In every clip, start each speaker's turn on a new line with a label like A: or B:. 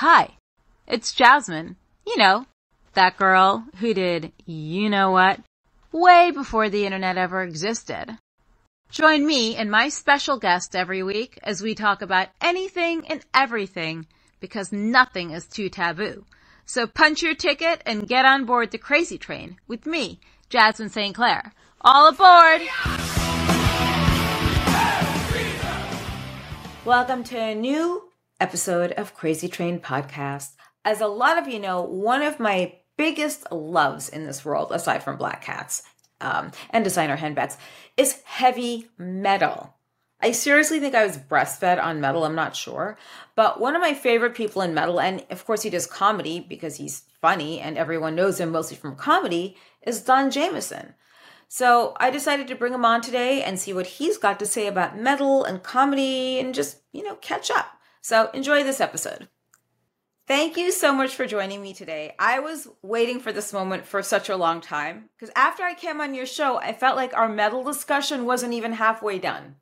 A: Hi, it's Jasmin. You know, that girl who did you know what way before the internet ever existed. Join me and my special guest every week as we talk about anything and everything because nothing is too taboo. So punch your ticket and get on board the crazy train with me, Jasmin St. Claire. All aboard! Welcome to a new episode of Krazy Train Podcast. As a lot of you know, one of my biggest loves in this world, aside from black cats um, and designer handbags, is heavy metal. I seriously think I was breastfed on metal. I'm not sure. But one of my favorite people in metal, and of course he does comedy because he's funny and everyone knows him mostly from comedy, is Don Jamieson. So I decided to bring him on today and see what he's got to say about metal and comedy and just, you know, catch up. So enjoy this episode. Thank you so much for joining me today. I was waiting for this moment for such a long time because after I came on your show, I felt like our metal discussion wasn't even halfway done.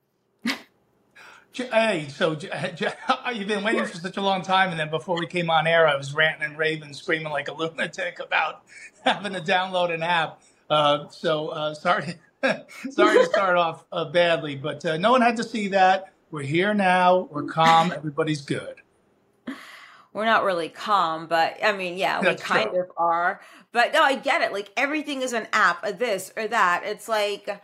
B: Hey, so you've been waiting for such a long time, and then before we came on air, I was ranting and raving, screaming like a lunatic about having to download an app. Uh, so uh, sorry, sorry to start off uh, badly, but uh, no one had to see that. We're here now. We're calm. Everybody's good.
A: We're not really calm, but I mean, yeah, That's we kind true. of are. But no, I get it. Like everything is an app, or this or that. It's like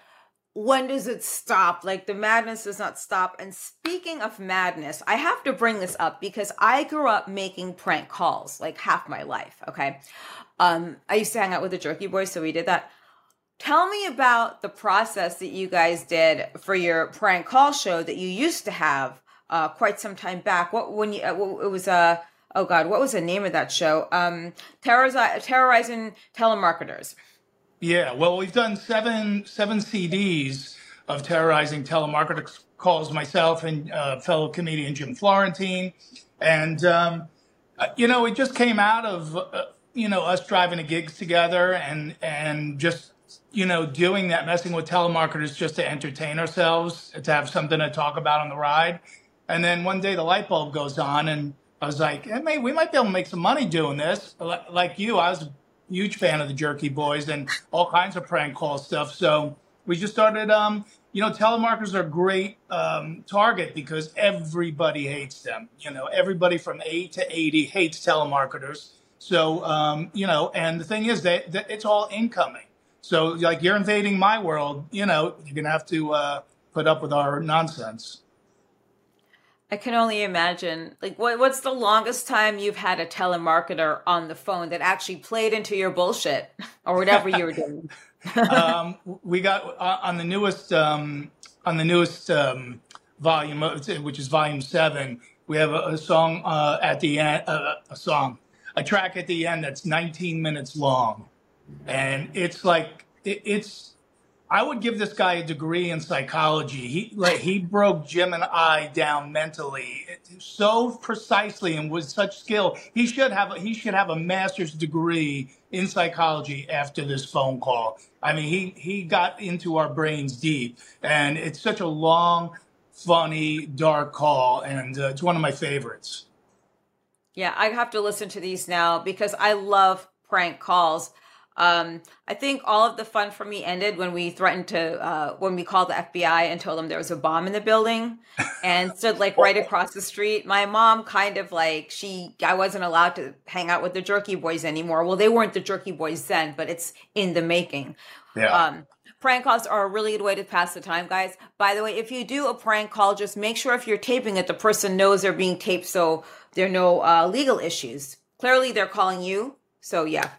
A: when does it stop? Like the madness does not stop. And speaking of madness, I have to bring this up because I grew up making prank calls like half my life. Okay. Um, I used to hang out with the Jerky Boys, so we did that. Tell me about the process that you guys did for your prank call show that you used to have uh, quite some time back. What when you uh, it was a uh, oh god, what was the name of that show? Um, terrorizing telemarketers.
B: Yeah, well, we've done seven seven CDs of terrorizing telemarketer calls. Myself and uh, fellow comedian Jim Florentine, and um, uh, you know, it just came out of uh, you know us driving to gigs together and and just you know doing that, messing with telemarketers just to entertain ourselves, to have something to talk about on the ride. And then one day the light bulb goes on, and I was like, hey, we might be able to make some money doing this. Like you, I was a huge fan of the Jerky Boys and all kinds of prank call stuff. So we just started. Um, you know, telemarketers are a great um, target because everybody hates them. You know, everybody from eight to eighty hates telemarketers. So um, you know, and the thing is that, that, it's all incoming. So like you're invading my world. You know, you're gonna have to uh, put up with our nonsense.
A: I can only imagine. Like, what, what's the longest time you've had a telemarketer on the phone that actually played into your bullshit or whatever you were doing?
B: um, we got uh, on the newest um, on the newest um, volume, which is volume seven. We have a, a song uh, at the end, uh, a song, a track at the end that's 19 minutes long, and it's like it, it's I would give this guy a degree in psychology. He like he broke Jim and I down mentally so precisely and with such skill. He should have a, he should have a master's degree in psychology after this phone call. I mean, he he got into our brains deep, and it's such a long, funny, dark call, and uh, it's one of my favorites.
A: Yeah, I have to listen to these now because I love prank calls. Um, I think all of the fun for me ended when we threatened to, uh, when we called the FBI and told them there was a bomb in the building and stood like right across the street. My mom kind of like, she, I wasn't allowed to hang out with the Jerky Boys anymore. Well, they weren't the Jerky Boys then, but it's in the making. Yeah. Um, prank calls are a really good way to pass the time, guys. By the way, if you do a prank call, just make sure if you're taping it, the person knows they're being taped so there are no uh, legal issues. Clearly, they're calling you. So, yeah,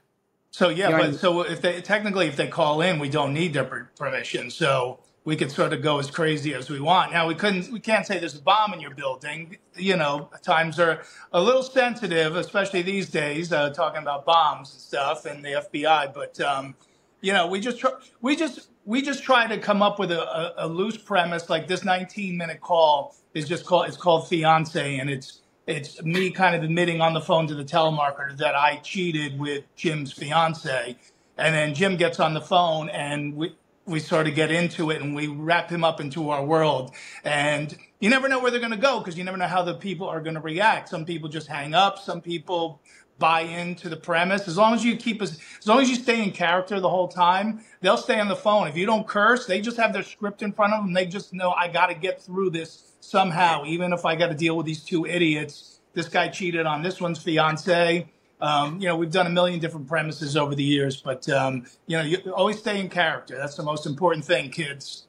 B: so yeah, but so if they technically if they call in, we don't need their permission. So we could sort of go as crazy as we want. Now we couldn't, we can't say there's a bomb in your building. You know, times are a little sensitive, especially these days, uh, talking about bombs and stuff and the FBI. But um, you know, we just try, we just we just try to come up with a, a, a loose premise. Like this 19 minute call is just called it's called fiance, and it's it's me kind of admitting on the phone to the telemarketer that I cheated with Jim's fiance. And then Jim gets on the phone and we, we sort of get into it and we wrap him up into our world. And, you never know where they're going to go because you never know how the people are going to react. Some people just hang up. Some people buy into the premise. As long as you keep as, as long as you stay in character the whole time, they'll stay on the phone. If you don't curse, they just have their script in front of them. They just know I got to get through this somehow, even if I got to deal with these two idiots. This guy cheated on this one's fiance. Um, you know, we've done a million different premises over the years, but um, you know, you always stay in character. That's the most important thing, kids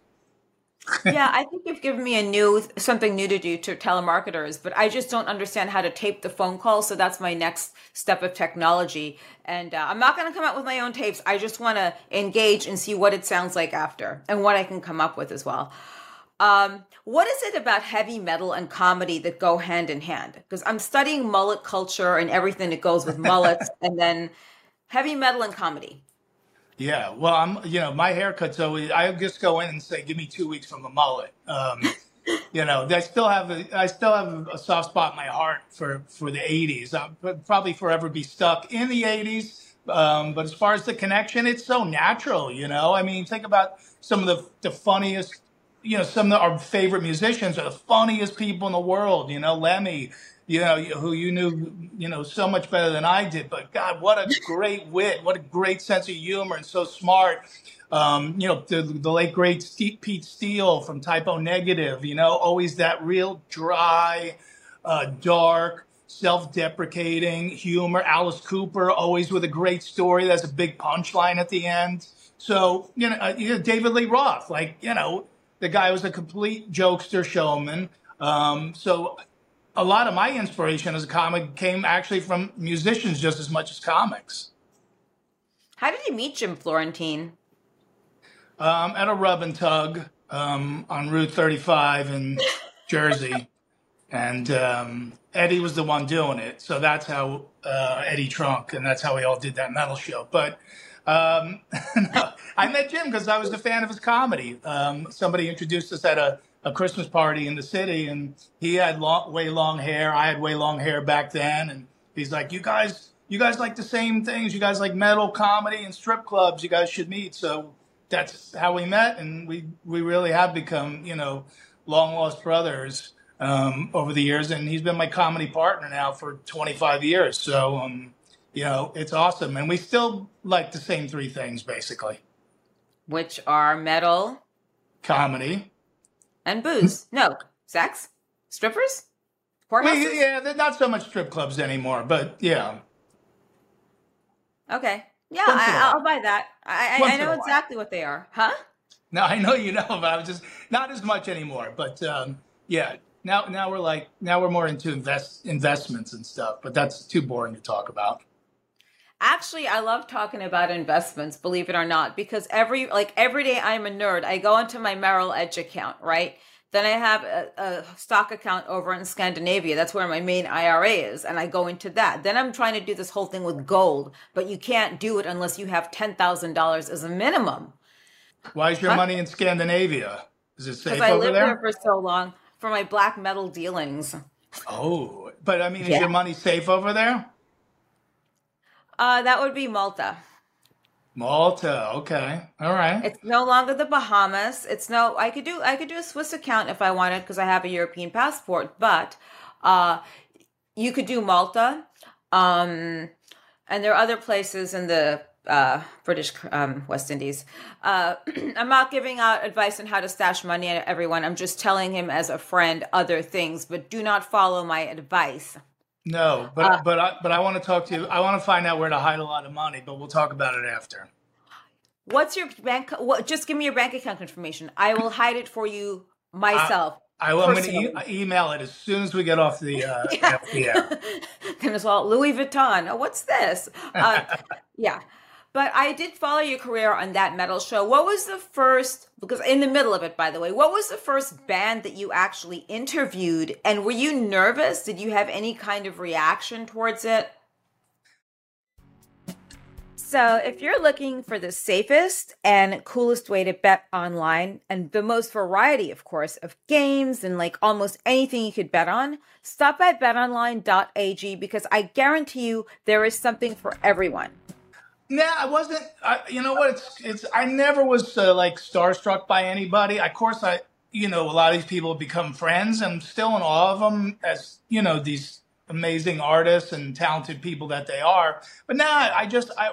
A: yeah, I think you've given me a new something new to do to telemarketers, but I just don't understand how to tape the phone call. So that's my next step of technology. And uh, I'm not going to come out with my own tapes. I just want to engage and see what it sounds like after and what I can come up with as well. Um, what is it about heavy metal and comedy that go hand in hand? Because I'm studying mullet culture and everything that goes with mullets, and then heavy metal and comedy.
B: Yeah, well, I'm, you know, my haircut's always, I just go in and say, give me two weeks from a mullet. Um, you know, I still have, a, I still have a soft spot in my heart for, for the 80s. I'll probably forever be stuck in the 80s. Um, but as far as the connection, it's so natural, you know? I mean, think about some of the, the funniest, you know, some of our favorite musicians are the funniest people in the world, you know, Lemmy, you know, who you knew, you know, so much better than I did. But God, what a great wit, what a great sense of humor, and so smart. Um, you know, the, the late great Steve, Pete Steele from Type O Negative. You know, always that real dry, uh, dark, self-deprecating humor. Alice Cooper, always with a great story. That's a big punchline at the end. So you know, uh, you know, David Lee Roth, like you know, the guy was a complete jokester showman. Um, so a lot of my inspiration as a comic came actually from musicians just as much as comics.
A: How did you meet Jim Florentine?
B: Um, at a rub and tug um, on Route 35 in Jersey. And um, Eddie was the one doing it. So that's how uh, Eddie Trunk, and that's how we all did that metal show. But um, no, I met Jim because I was a fan of his comedy. Um, somebody introduced us at a a Christmas party in the city, and he had long, way long hair. I had way long hair back then, and he's like, "You guys, you guys like the same things. You guys like metal, comedy, and strip clubs. You guys should meet." So that's how we met, and we we really have become, you know, long lost brothers um, over the years. And he's been my comedy partner now for 25 years. So, um, you know, it's awesome, and we still like the same three things basically,
A: which are metal,
B: comedy
A: and booze. no, sex, strippers,
B: whorehouses. yeah, they're not so much strip clubs anymore, but yeah.
A: Okay, yeah, I, will buy that. I, I, I know exactly what they are, huh?
B: No, I know you know, but I'm just not as much anymore. But um, yeah, now now we're like now we're more into invest investments and stuff. But that's too boring to talk about.
A: Actually, I love talking about investments, believe it or not, because every like every day I'm a nerd. I go into my Merrill Edge account, right? Then I have a, a, stock account over in Scandinavia. That's where my main IRA is. And I go into that. Then I'm trying to do this whole thing with gold, but you can't do it unless you have $10,000 as a minimum.
B: Why is your huh? money in Scandinavia? Is it safe
A: over
B: I lived
A: there? there for so long for my black metal dealings.
B: Oh, but I mean, is yeah. your money safe over there?
A: Uh, that would be Malta.
B: Malta, okay, all right.
A: It's no longer the Bahamas. It's no. I could do. I could do a Swiss account if I wanted because I have a European passport. But uh, you could do Malta, um, and there are other places in the uh, British um, West Indies. Uh, I'm not giving out advice on how to stash money at everyone. I'm just telling him as a friend other things, but do not follow my advice.
B: No, but uh, but I, but I want to talk to you. I want to find out where to hide a lot of money, but we'll talk about it after.
A: What's your bank? What, just give me your bank account information. I will hide it for you myself.
B: I, I will. I'm going to email it as soon as we get off the uh, yeah.
A: yeah. then as well, Louis Vuitton. Oh, what's this? Uh, yeah. But I did follow your career on that metal show. What was the first, because in the middle of it, by the way, what was the first band that you actually interviewed? And were you nervous? Did you have any kind of reaction towards it? So, if you're looking for the safest and coolest way to bet online and the most variety, of course, of games and like almost anything you could bet on, stop at betonline.ag because I guarantee you there is something for everyone.
B: Nah, I wasn't. I, you know what? It's it's. I never was uh, like starstruck by anybody. Of course, I you know, a lot of these people have become friends. I'm still in awe of them as, you know, these amazing artists and talented people that they are. But now I just, I,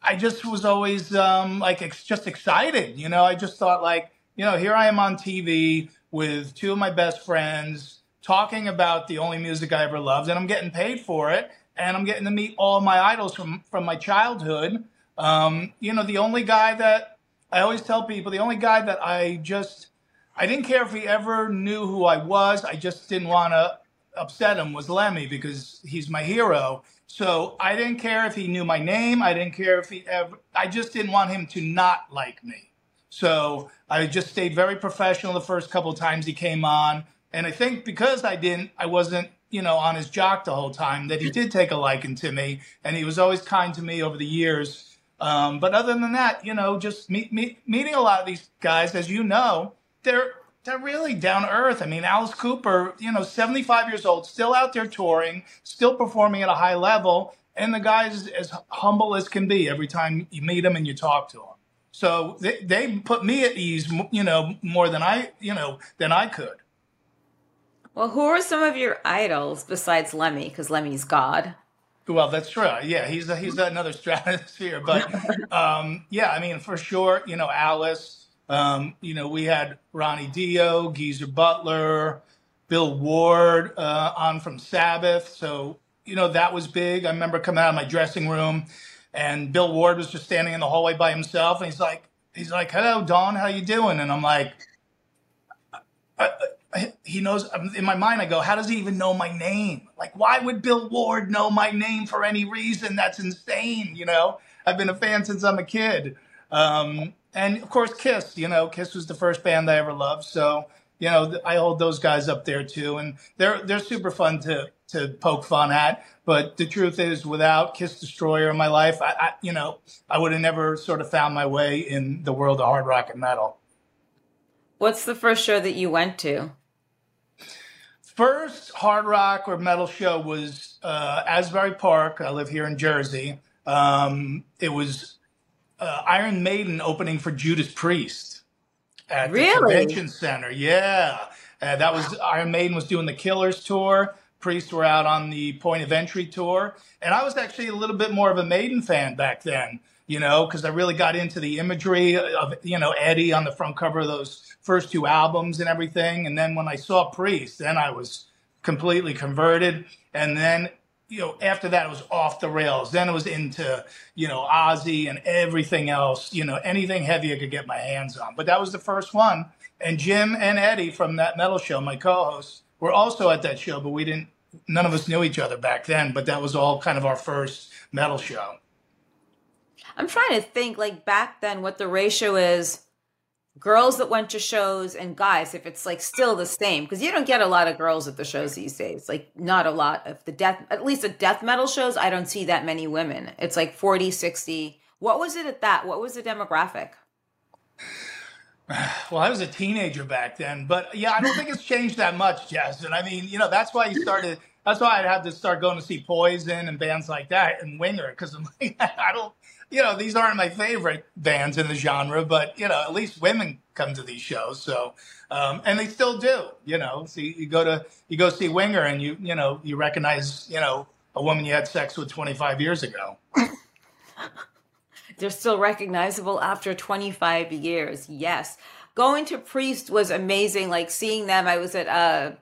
B: I just was always um, like ex- just excited. You know, I just thought like, you know, here I am on TV with two of my best friends talking about the only music I ever loved, and I'm getting paid for it, and I'm getting to meet all my idols from from my childhood. Um, you know, the only guy that I always tell people, the only guy that I just I didn't care if he ever knew who I was. I just didn't want to upset him was Lemmy because he's my hero. So I didn't care if he knew my name. I didn't care if he ever, I just didn't want him to not like me. So I just stayed very professional the first couple times he came on. And I think because I didn't, I wasn't, you know, on his jock the whole time, that he did take a liking to me. And he was always kind to me over the years. Um, but other than that, you know, just meet, meet, meeting a lot of these guys, as you know, they're they're really down to earth. I mean, Alice Cooper, you know, 75 years old, still out there touring, still performing at a high level, and the guy's as humble as can be every time you meet him and you talk to him. So they, they put me at ease, you know, more than I, you know, than I could.
A: Well, who are some of your idols besides Lemmy? Because Lemmy's God.
B: Well, that's true. Yeah, he's he's another stratosphere. But um, yeah, I mean, for sure, you know, Alice. Um, you know, we had Ronnie Dio, Geezer Butler, Bill Ward uh, on from Sabbath. So you know that was big. I remember coming out of my dressing room, and Bill Ward was just standing in the hallway by himself, and he's like, he's like, "Hello, Don, how you doing?" And I'm like, I, I, he knows. In my mind, I go, "How does he even know my name? Like, why would Bill Ward know my name for any reason? That's insane." You know, I've been a fan since I'm a kid. Um, and of course, Kiss. You know, Kiss was the first band I ever loved. So you know, I hold those guys up there too, and they're they're super fun to to poke fun at. But the truth is, without Kiss Destroyer in my life, I, I you know, I would have never sort of found my way in the world of hard rock and metal.
A: What's the first show that you went to?
B: First hard rock or metal show was uh, Asbury Park. I live here in Jersey. Um, it was uh, Iron Maiden opening for Judas Priest at
A: Really?
B: the convention center. Yeah, uh, that was Iron Maiden was doing the Killers tour. Priest were out on the Point of Entry tour, and I was actually a little bit more of a Maiden fan back then. You know, because I really got into the imagery of you know Eddie on the front cover of those first two albums and everything. And then when I saw Priest, then I was completely converted. And then you know, after that, it was off the rails. Then it was into, you know, Ozzy and everything else, you know, anything heavy I could get my hands on. But that was the first one. And Jim and Eddie from that metal show, my co hosts, were also at that show, but we didn't, none of us knew each other back then. But that was all kind of our first metal show.
A: I'm trying to think, like back then, what the ratio is girls that went to shows and guys, if it's like still the same, because you don't get a lot of girls at the shows these days. Like, not a lot of the death, at least the death metal shows, I don't see that many women. It's like 40, 60. What was it at that? What was the demographic?
B: Well, I was a teenager back then, but yeah, I don't think it's changed that much, Jasmin. I mean, you know, that's why you started. That's why I had to start going to see Poison and bands like that and Winger because I'm like, I don't, you know, these aren't my favorite bands in the genre, but you know, at least women come to these shows, so um, and they still do. You know, so you, you go to you go see Winger and you you know you recognize you know a woman you had sex with 25 years ago.
A: They're still recognizable after 25 years. Yes. Going to Priest was amazing. Like seeing them, I was at uh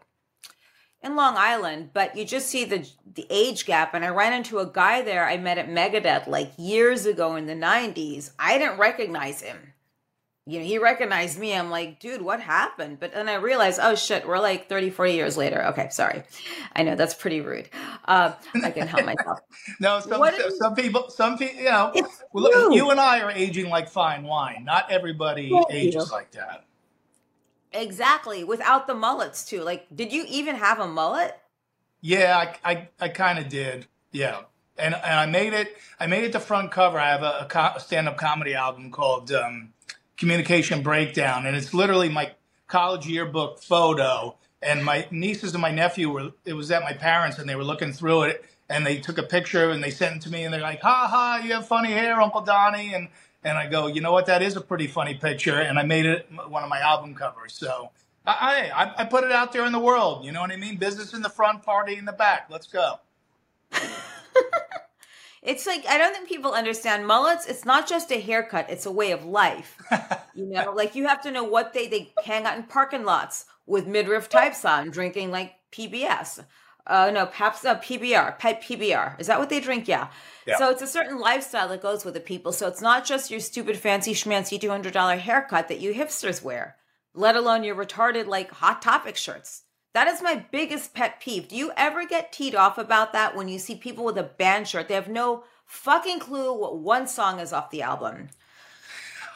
A: in Long Island, but you just see the the age gap. And I ran into a guy there I met at Megadeth like years ago in the 90s. I didn't recognize him. You know, he recognized me. I'm like, dude, what happened? But then I realized, oh shit, we're like 30, 40 years later. Okay, sorry. I know that's pretty rude. Uh, I can help myself.
B: No, some some people some people you know well, look, you and I are aging like fine wine. Not everybody
A: Thank
B: ages
A: you.
B: like that.
A: Exactly. Without the mullets too. Like, did you even have a mullet?
B: Yeah, I I, I kind of did. Yeah, and and I made it. I made it the front cover. I have a, a, stand up comedy album called um, Communication Breakdown, and it's literally my college yearbook photo. And my nieces and my nephew were. It was at my parents, and they were looking through it, and they took a picture and they sent it to me, and they're like, "Ha ha, you have funny hair, Uncle Donnie," and and I go, you know what, that is a pretty funny picture, and I made it one of my album covers. So I, I, I put it out there in the world. You know what I mean? Business in the front, party in the back. Let's go.
A: It's like I don't think people understand mullets. It's not just a haircut; it's a way of life. you know, like you have to know what they they hang out in parking lots with midriff types on, drinking like PBS. Uh, no, Paps, uh, PBR, pet PBR. Is that what they drink? Yeah. yeah. So it's a certain lifestyle that goes with the people. So it's not just your stupid fancy schmancy two hundred dollar haircut that you hipsters wear, let alone your retarded like hot topic shirts. That is my biggest pet peeve. Do you ever get teed off about that when you see people with a band shirt? They have no fucking clue what one song is off the album.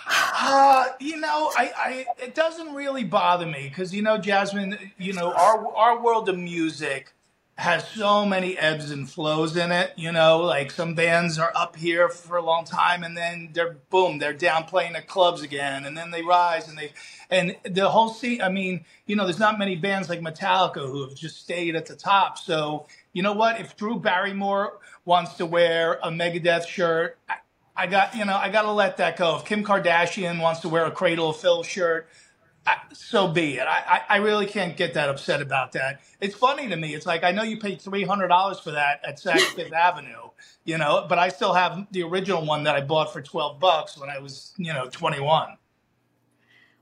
B: Uh, you know, I, I it doesn't really bother me because you know, Jasmin, you know, our our world of music has so many ebbs and flows in it. You know, like some bands are up here for a long time and then they're boom, they're down playing at clubs again, and then they rise and they and the whole scene. I mean, you know, there's not many bands like Metallica who have just stayed at the top. So you know what? If Drew Barrymore wants to wear a Megadeth shirt. I, I got, you know, I got to let that go. If Kim Kardashian wants to wear a Cradle of Filth shirt, so be it. I, I really can't get that upset about that. It's funny to me. It's like I know you paid three hundred dollars for that at Saks Fifth Avenue, you know, but I still have the original one that I bought for twelve bucks when I was, you know, twenty one.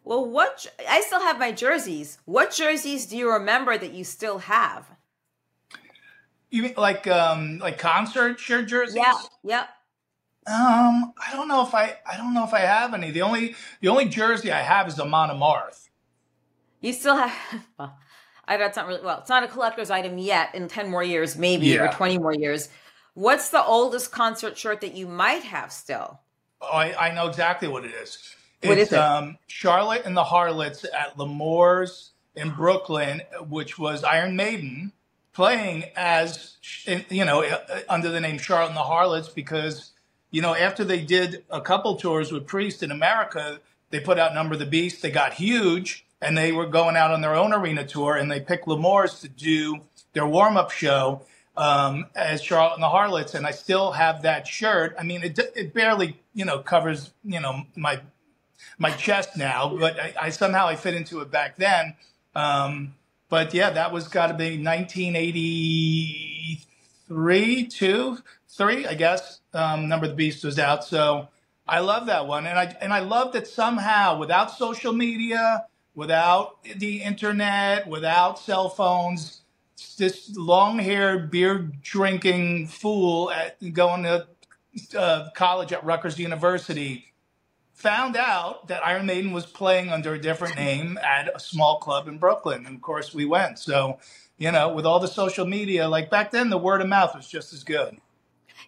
A: Well, what I still have my jerseys. What jerseys do you remember that you still have?
B: You mean like um like concert shirt jerseys?
A: Yeah. Yep.
B: Um, I don't know if I I don't know if I have any. The only the only jersey I have is the Amarth.
A: You still have well, I that's not really well, it's not a collector's item yet in 10 more years, maybe, yeah. or 20 more years. What's the oldest concert shirt that you might have still?
B: Oh, I, I know exactly what it is. What it's, is it? Um, Charlotte and the Harlots at L'Amour's in Brooklyn, which was Iron Maiden playing as, you know, under the name Charlotte and the Harlots because you know, after they did a couple tours with Priest in America, they put out Number the Beast. They got huge and they were going out on their own arena tour and they picked L'Amour's to do their warm up show um, as Charlotte and the Harlots. And I still have that shirt. I mean, it, it barely, you know, covers, you know, my, my chest now, but I, I somehow I fit into it back then. Um, but yeah, that was got to be 1983, two, three, I guess. Um, Number of the Beast was out, so I love that one, and I and I love that somehow, without social media, without the internet, without cell phones, this long-haired, beer-drinking fool at going to uh, college at Rutgers University found out that Iron Maiden was playing under a different name at a small club in Brooklyn, and of course we went. So, you know, with all the social media, like back then, the word of mouth was just as good.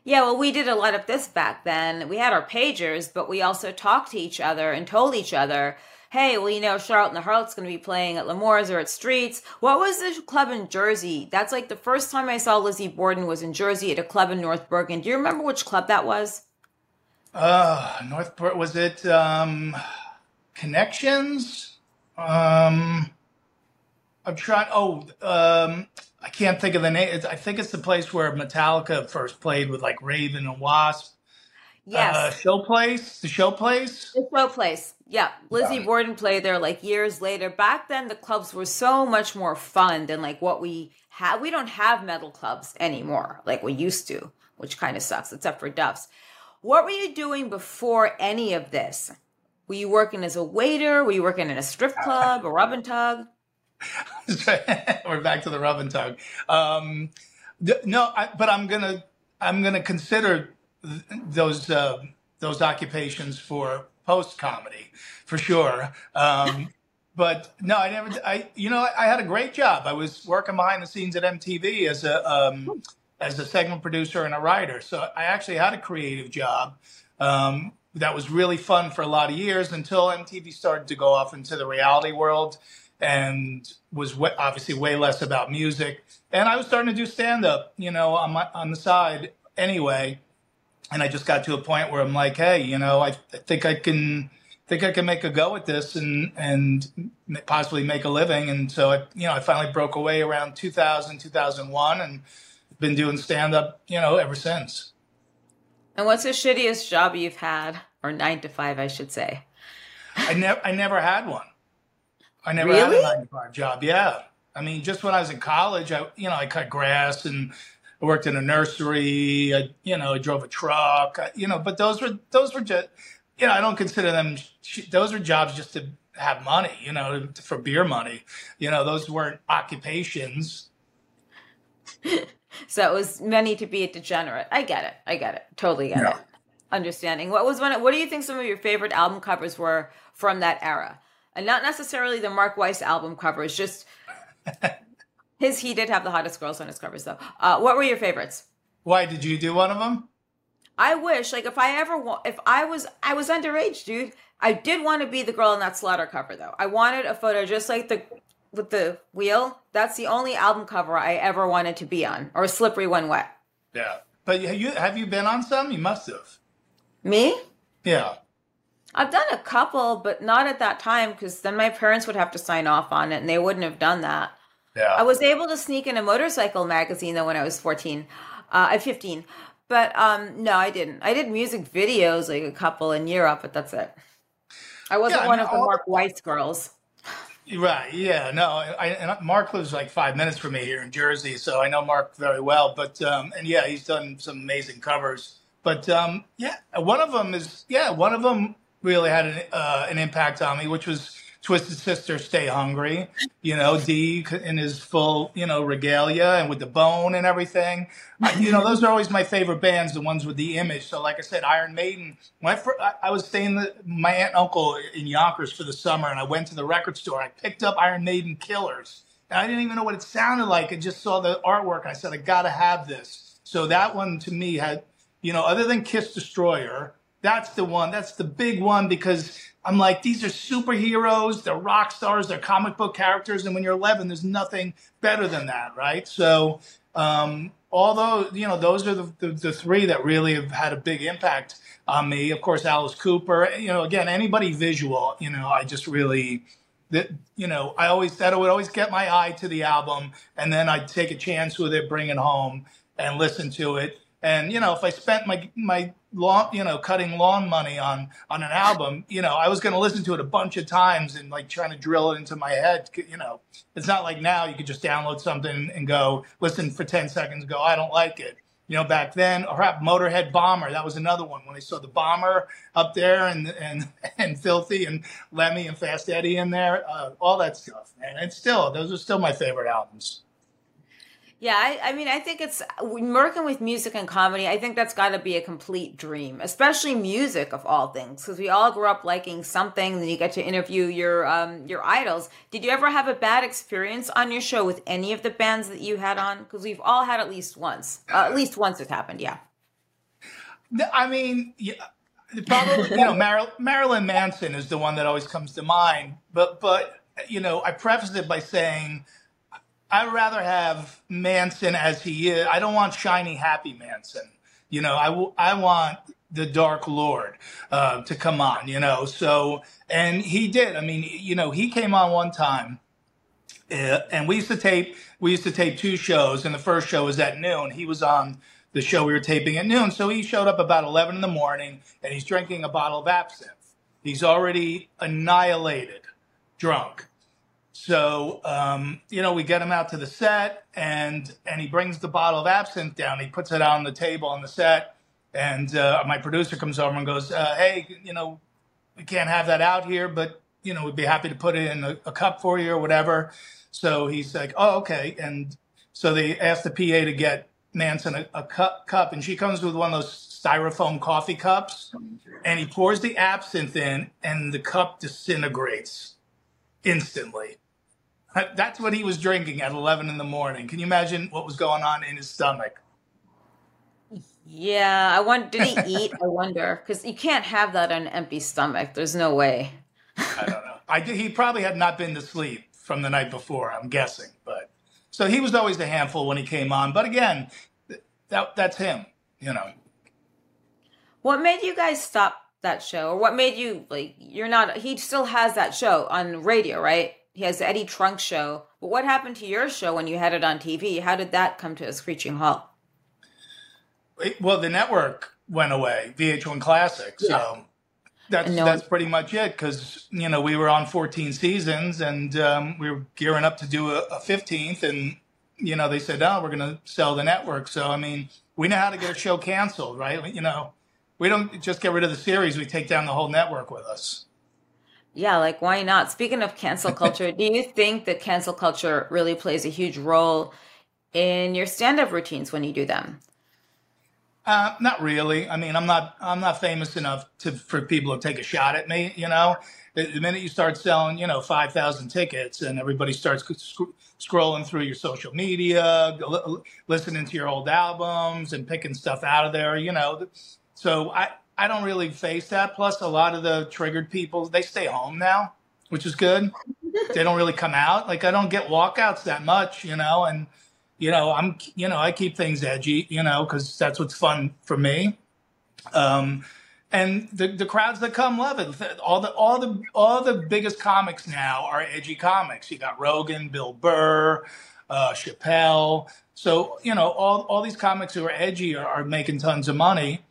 A: Yeah, well, we did a lot of this back then. We had our pagers, but we also talked to each other and told each other, hey, well, you know, Charlotte and the Harlots going to be playing at L'Amour's or at Streets. What was the club in Jersey? That's like the first time I saw Lizzie Borden was in Jersey at a club in North Bergen. Do you remember which club that was?
B: Uh, North was it um, Connections? Um, I'm trying, oh, um, I can't think of the name. It's, I think it's the place where Metallica first played with like Raven and Wasp.
A: Yes.
B: Uh, show place? The show place?
A: The show place. Yeah. Lizzie yeah. Borden played there like years later. Back then, the clubs were so much more fun than like what we have. We don't have metal clubs anymore like we used to, which kind of sucks, except for Duff's. What were you doing before any of this? Were you working as a waiter? Were you working in a strip club, a rub and tug?
B: We're back to the rub and tug. Um, no, I, but I'm gonna I'm gonna consider th- those uh, those occupations for post comedy for sure. Um, but no, I never. I you know I, I, had a great job. I was working behind the scenes at MTV as a um, as a segment producer and a writer. So I actually had a creative job. Um, that was really fun for a lot of years until MTV started to go off into the reality world and was w- obviously way less about music. And I was starting to do stand up, you know, on my on the side anyway. And I just got to a point where I'm like, hey, you know, I, I think I can think I can make a go at this and and possibly make a living. And so I, you know, I finally broke away around 2000, 2001, and been doing stand up, you know, ever since.
A: And what's the shittiest job you've had? or nine to five, I should say.
B: I never, I never had one. I never really? had a nine to five job. Yeah, I mean, just when I was in college, I, you know, I cut grass and I worked in a nursery. I, you know, I drove a truck. I, you know, but those were those were just, you know, I don't consider them. Those were jobs just to have money. You know, for beer money. You know, those weren't occupations.
A: so it was many to be a degenerate. I get it. I get it. Totally get yeah. it. Understanding. What was one? What do you think some of your favorite album covers were from that era? And not necessarily the Mark Weiss album covers, just his. He did have the hottest girls on his covers, though. Uh, what were your favorites?
B: Why did you do one of them?
A: I wish, like, if I ever, if I was, I was underage, dude. I did want to be the girl in that Slaughter cover, though. I wanted a photo just like the with the wheel. That's the only album cover I ever wanted to be on, or Slippery When Wet.
B: Yeah, but you have you been on some? You must have.
A: Me?
B: Yeah.
A: I've done a couple, but not at that time because then my parents would have to sign off on it, and they wouldn't have done that.
B: Yeah.
A: I was able to sneak in a motorcycle magazine though when I was fourteen, uh, at fifteen, but um, no, I didn't. I did music videos, like a couple in Europe, but that's it. I wasn't yeah, one mean, of the Mark Weiss girls.
B: Right. Yeah. No. I, Mark lives like five minutes from me here in Jersey, so I know Mark very well. But um, and yeah, he's done some amazing covers. But um, yeah, one of them is yeah, one of them really had an uh, an impact on me, which was Twisted Sister, Stay Hungry. You know, Dee in his full you know regalia and with the bone and everything. I, you know, those are always my favorite bands, the ones with the image. So, like I said, Iron Maiden. When I, I was staying with my aunt and uncle in Yonkers for the summer, and I went to the record store. I picked up Iron Maiden Killers. And I didn't even know what it sounded like. I just saw the artwork, and I said, I got to have this. So that one to me had, you know, other than Kiss Destroyer, that's the one. That's the big one because I'm like, these are superheroes. They're rock stars. They're comic book characters. And when you're 11, there's nothing better than that, right? So, um, although, you know, those are the, the, the, three that really have had a big impact on me. Of course, Alice Cooper, you know, again, anybody visual, you know, I just really, that, you know, I always said I would always get my eye to the album and then I'd take a chance with it, bring it home and listen to it. And, you know, if I spent my, my lawn, you know, cutting lawn money on on an album, you know, I was going to listen to it a bunch of times and like trying to drill it into my head. You know, it's not like now you could just download something and go listen for ten seconds, go, I don't like it. You know, back then, or Motorhead Bomber, that was another one when they saw the Bomber up there and and and Philthy and Lemmy and Fast Eddie in there, uh, all that stuff. And still, those are still my favorite albums.
A: Yeah, I, I, mean, I think it's working with music and comedy. I think that's got to be a complete dream, especially music of all things, because we all grew up liking something. Then you get to interview your um, your idols. Did you ever have a bad experience on your show with any of the bands that you had on? Because we've all had at least once. Uh, at least once it's happened. Yeah.
B: I mean, yeah, probably you know Mar- Marilyn Manson is the one that always comes to mind. But but you know, I prefaced it by saying I'd rather have Manson as he is. I don't want shiny, happy Manson. You know, I, w- I want the Dark Lord uh, to come on, you know. So, and he did. I mean, you know, he came on one time. Uh, and we used to tape. We used to tape two shows, and the first show was at noon. He was on the show we were taping at noon, so he showed up about eleven in the morning, and he's drinking a bottle of absinthe. He's already annihilated, drunk. So um, you know, we get him out to the set, and and he brings the bottle of absinthe down. He puts it on the table on the set, and uh, my producer comes over and goes, uh, "Hey, you know, we can't have that out here, but you know, we'd be happy to put it in a, a cup for you or whatever." So he's like, "Oh, okay." And so they asked the PA to get Manson a, a cup, cup, and she comes with one of those styrofoam coffee cups, and he pours the absinthe in, and the cup disintegrates instantly. That's what he was drinking at 11 in the morning. Can you imagine what was going on in his stomach?
A: Yeah, I want. Did he eat? I wonder because you can't have that on an empty stomach. There's no way.
B: I don't know. I he probably had not been to sleep from the night before. I'm guessing, but so he was always a handful when he came on. But again, that that's him. You know.
A: What made you guys stop that show, or what made you like? You're not. He still has that show on radio, right? He has the Eddie Trunk show. But what happened to your show when you had it on TV? How did that come to a screeching halt?
B: Well, the network went away, VH1 Classic. So, That's
A: no
B: that's
A: one,
B: pretty much it because you know we were on 14 seasons and um, we were gearing up to do a, a 15th and you know they said oh we're going to sell the network so I mean we know how to get a show canceled right you know we don't just get rid of the series we take down the whole network with us.
A: Yeah, like why not? Speaking of cancel culture, do you think that cancel culture really plays a huge role in your stand-up routines when you do them?
B: Uh, not really. I mean, I'm not I'm not famous enough to for people to take a shot at me. You know, the, the minute you start selling, you know, five thousand tickets, and everybody starts sc- scrolling through your social media, l- listening to your old albums, and picking stuff out of there. You know, so I I don't really face that. Plus, a lot of the triggered people they stay home now, which is good. They don't really come out. Like I don't get walkouts that much. You know, and you know, I'm, you know, I keep things edgy, you know, because that's what's fun for me. Um, and the the crowds that come love it. All the all the all the biggest comics now are edgy comics. You got Rogan, Bill Burr, uh, Chappelle. So you know, all all these comics who are edgy are, are making tons of money.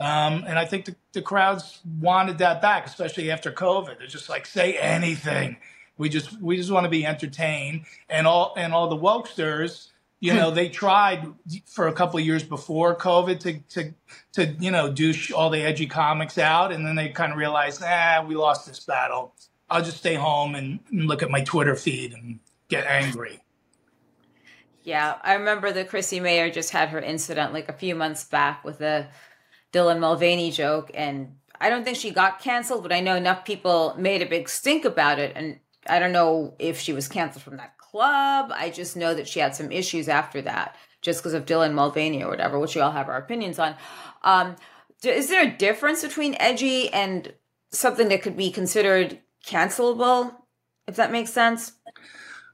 B: Um, and I think the, the crowds wanted that back, especially after COVID. They're just like, say anything. We just we just want to be entertained. And all and all the wokesters you know they tried for a couple of years before covid to to to you know douche all the edgy comics out and then they kind of realized ah we lost this battle i'll just stay home and, and look at my twitter feed and get angry
A: Yeah, I remember that Chrissie Mayr just had her incident like a few months back with a Dylan Mulvaney joke, and I don't think she got canceled, but I know enough people made a big stink about it, and I don't know if she was canceled from that club. I just know that she had some issues after that, just because of Dylan Mulvaney or whatever, which we all have our opinions on. Um, is there a difference between edgy and something that could be considered cancelable? If that makes sense.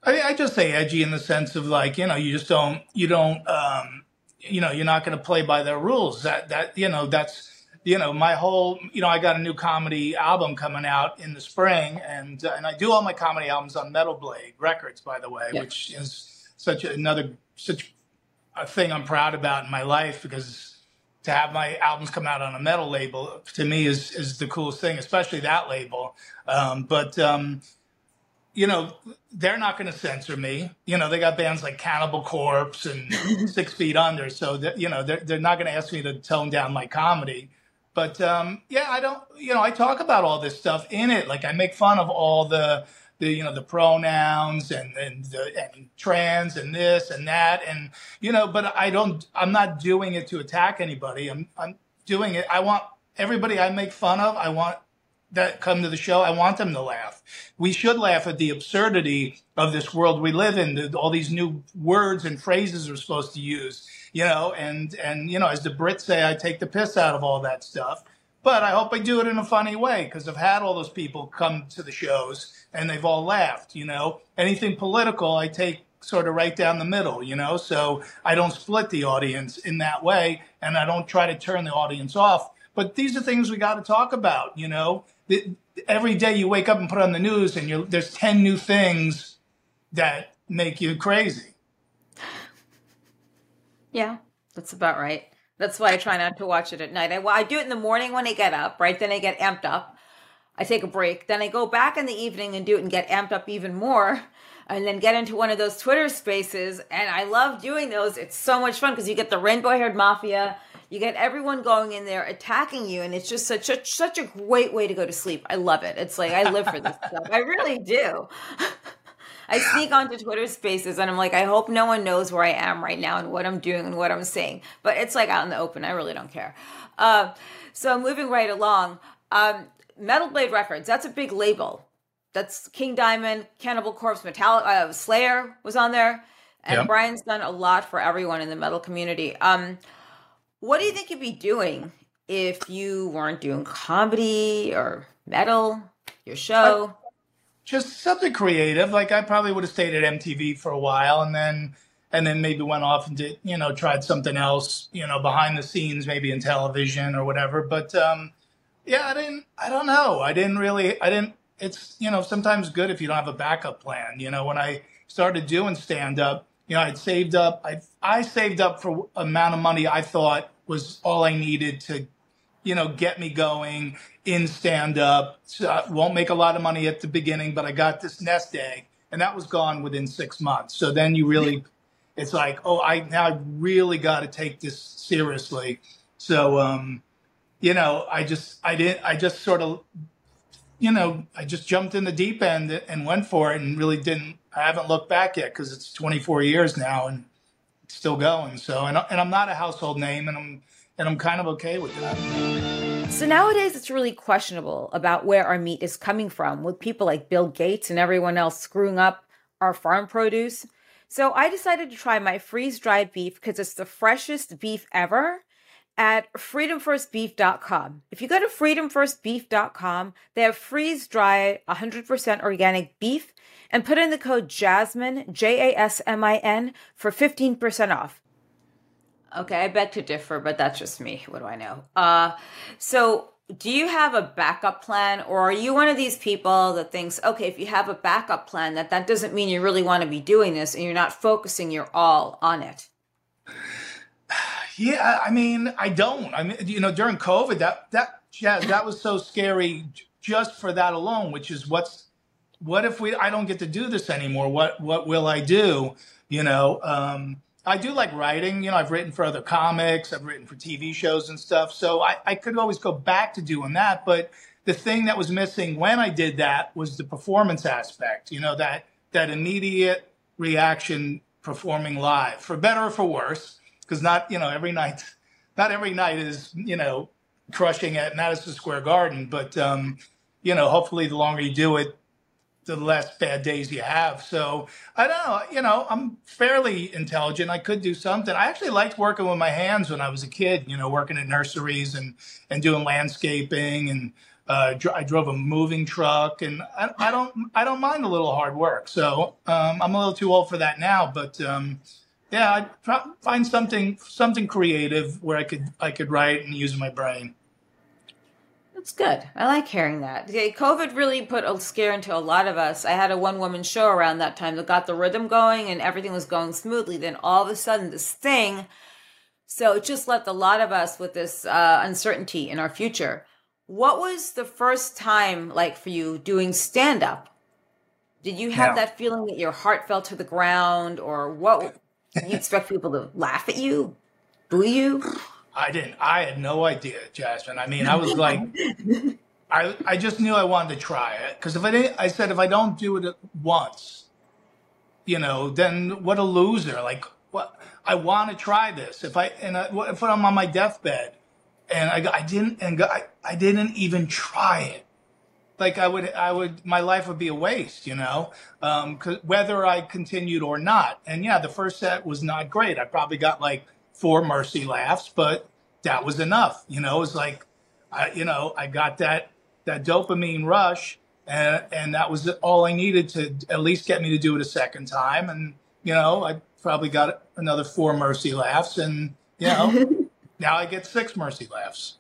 B: I, I just say edgy in the sense of like you know you just don't you don't um, you know you're not going to play by their rules that that you know that's you know my whole you know I got a new comedy album coming out in the spring and uh, and I do all my comedy albums on Metal Blade Records by the way
A: Yeah.
B: which is such another such a thing I'm proud about in my life because to have my albums come out on a metal label to me is is the coolest thing especially that label um, but um, you know, they're not going to censor me. You know, they got bands like Cannibal Corpse and Six Feet Under, so that you know they're they're not going to ask me to tone down my comedy. But um, yeah, I don't. You know, I talk about all this stuff in it. Like I make fun of all the the you know the pronouns and and the and trans and this and that and you know. But I don't. I'm not doing it to attack anybody. I'm I'm doing it. I want everybody I make fun of. I want that come to the show, I want them to laugh. We should laugh at the absurdity of this world we live in. All these new words and phrases we're supposed to use, you know, and and you know, as the Brits say, I take the piss out of all that stuff. But I hope I do it in a funny way because I've had all those people come to the shows and they've all laughed. You know, anything political, I take sort of right down the middle. You know, so I don't split the audience in that way, and I don't try to turn the audience off. But these are things we got to talk about. You know, The- every day you wake up and put on the news, and you're, there's ten new things that make you crazy.
A: Yeah, that's about right. That's why I try not to watch it at night. I, well, I do it in the morning when I get up, right? Then I get amped up. I take a break. Then I go back in the evening and do it and get amped up even more. And then get into one of those Twitter spaces. And I love doing those. It's so much fun because you get the rainbow haired mafia. You get everyone going in there attacking you. And it's just such a, such a great way to go to sleep. I love it. It's like, I live for this stuff. I really do. I sneak onto Twitter spaces and I'm like, I hope no one knows where I am right now and what I'm doing and what I'm saying. But it's like out in the open. I really don't care. Uh, so moving right along, um, Metal Blade Records, that's a big label. That's King Diamond, Cannibal Corpse, Metallica, uh, Slayer was on there. And
B: Yep.
A: Brian's done a lot for everyone in the metal community. Um, what do you think you'd be doing if you weren't doing comedy or metal, your show?
B: just something creative. Like I probably would have stayed at MTV for a while, and then and then maybe went off and did you know tried something else, you know, behind the scenes, maybe in television or whatever. But um, yeah, I didn't. I don't know. I didn't really. I didn't. It's you know sometimes good if you don't have a backup plan. You know, when I started doing stand up, you know, I'd saved up. I I saved up for amount of money I thought was all I needed to you know, get me going in stand up. So I won't make a lot of money at the beginning, but I got this nest egg and that was gone within six months. So then you really, it's like, oh, I now I really got to take this seriously. So, um, you know, I just, I didn't, I just sort of, you know, I just jumped in the deep end and went for it and really didn't, I haven't looked back yet because it's 24 years now and still going. So, and, and I'm not a household name and I'm, and I'm kind of okay with that.
A: So nowadays, it's really questionable about where our meat is coming from, with people like Bill Gates and everyone else screwing up our farm produce. So I decided to try my freeze dried beef because it's the freshest beef ever at freedomfirstbeef.com. If you go to freedomfirstbeef.com, they have freeze dry 100% organic beef and put in the code JASMIN, J A S M I N, for 15% off. Okay, I beg to differ, but that's just me. What do I know? Uh, so do you have a backup plan or are you one of these people that thinks okay if you have a backup plan that that doesn't mean you really want to be doing this and you're not focusing your all on it
B: yeah i mean i don't i mean you know during covid that that yeah that was so scary just for that alone which is what's what if we i don't get to do this anymore what what will i do you know um I do like writing. You know, I've written for other comics, I've written for TV shows and stuff. So I, I could always go back to doing that. But the thing that was missing when I did that was the performance aspect, you know, that that immediate reaction performing live, for better or for worse, because not, you know, every night not every night is, you know, crushing at Madison Square Garden, but um, you know, hopefully the longer you do it, the less bad days you have. So I don't know. You know, I'm fairly intelligent. I could do something. I actually liked working with my hands when I was a kid. You know, working at nurseries and and doing landscaping and. Uh, I drove a moving truck, and I, I, don't I don't mind a little hard work. So um, I'm a little too old for that now, but um, yeah, I'd find something something creative where I could I could write and use my brain.
A: That's good. I like hearing that. COVID really put a scare into a lot of us. I had a one woman show around that time that got the rhythm going and everything was going smoothly. Then all of a sudden, this thing. So it just left a lot of us with this uh, uncertainty in our future. What was the first time like for you doing stand up? Did you have yeah. that feeling that your heart fell to the ground, or what? You expect people to laugh at you, boo you?
B: I didn't. I had no idea, Jasmin. I mean, I was like, I I just knew I wanted to try it because if I didn't, I said if I don't do it once, you know, then what a loser. Like, what I want to try this. If I and I, if I'm on my deathbed and I I didn't and I I didn't even try it. Like I would, I would, my life would be a waste, you know, um, whether I continued or not. And yeah, the first set was not great. I probably got like four mercy laughs, but that was enough. You know, it was like, I, you know, I got that that dopamine rush, and and that was all I needed to at least get me to do it a second time. And you know, I probably got another four mercy laughs, and you know, now I get six mercy laughs.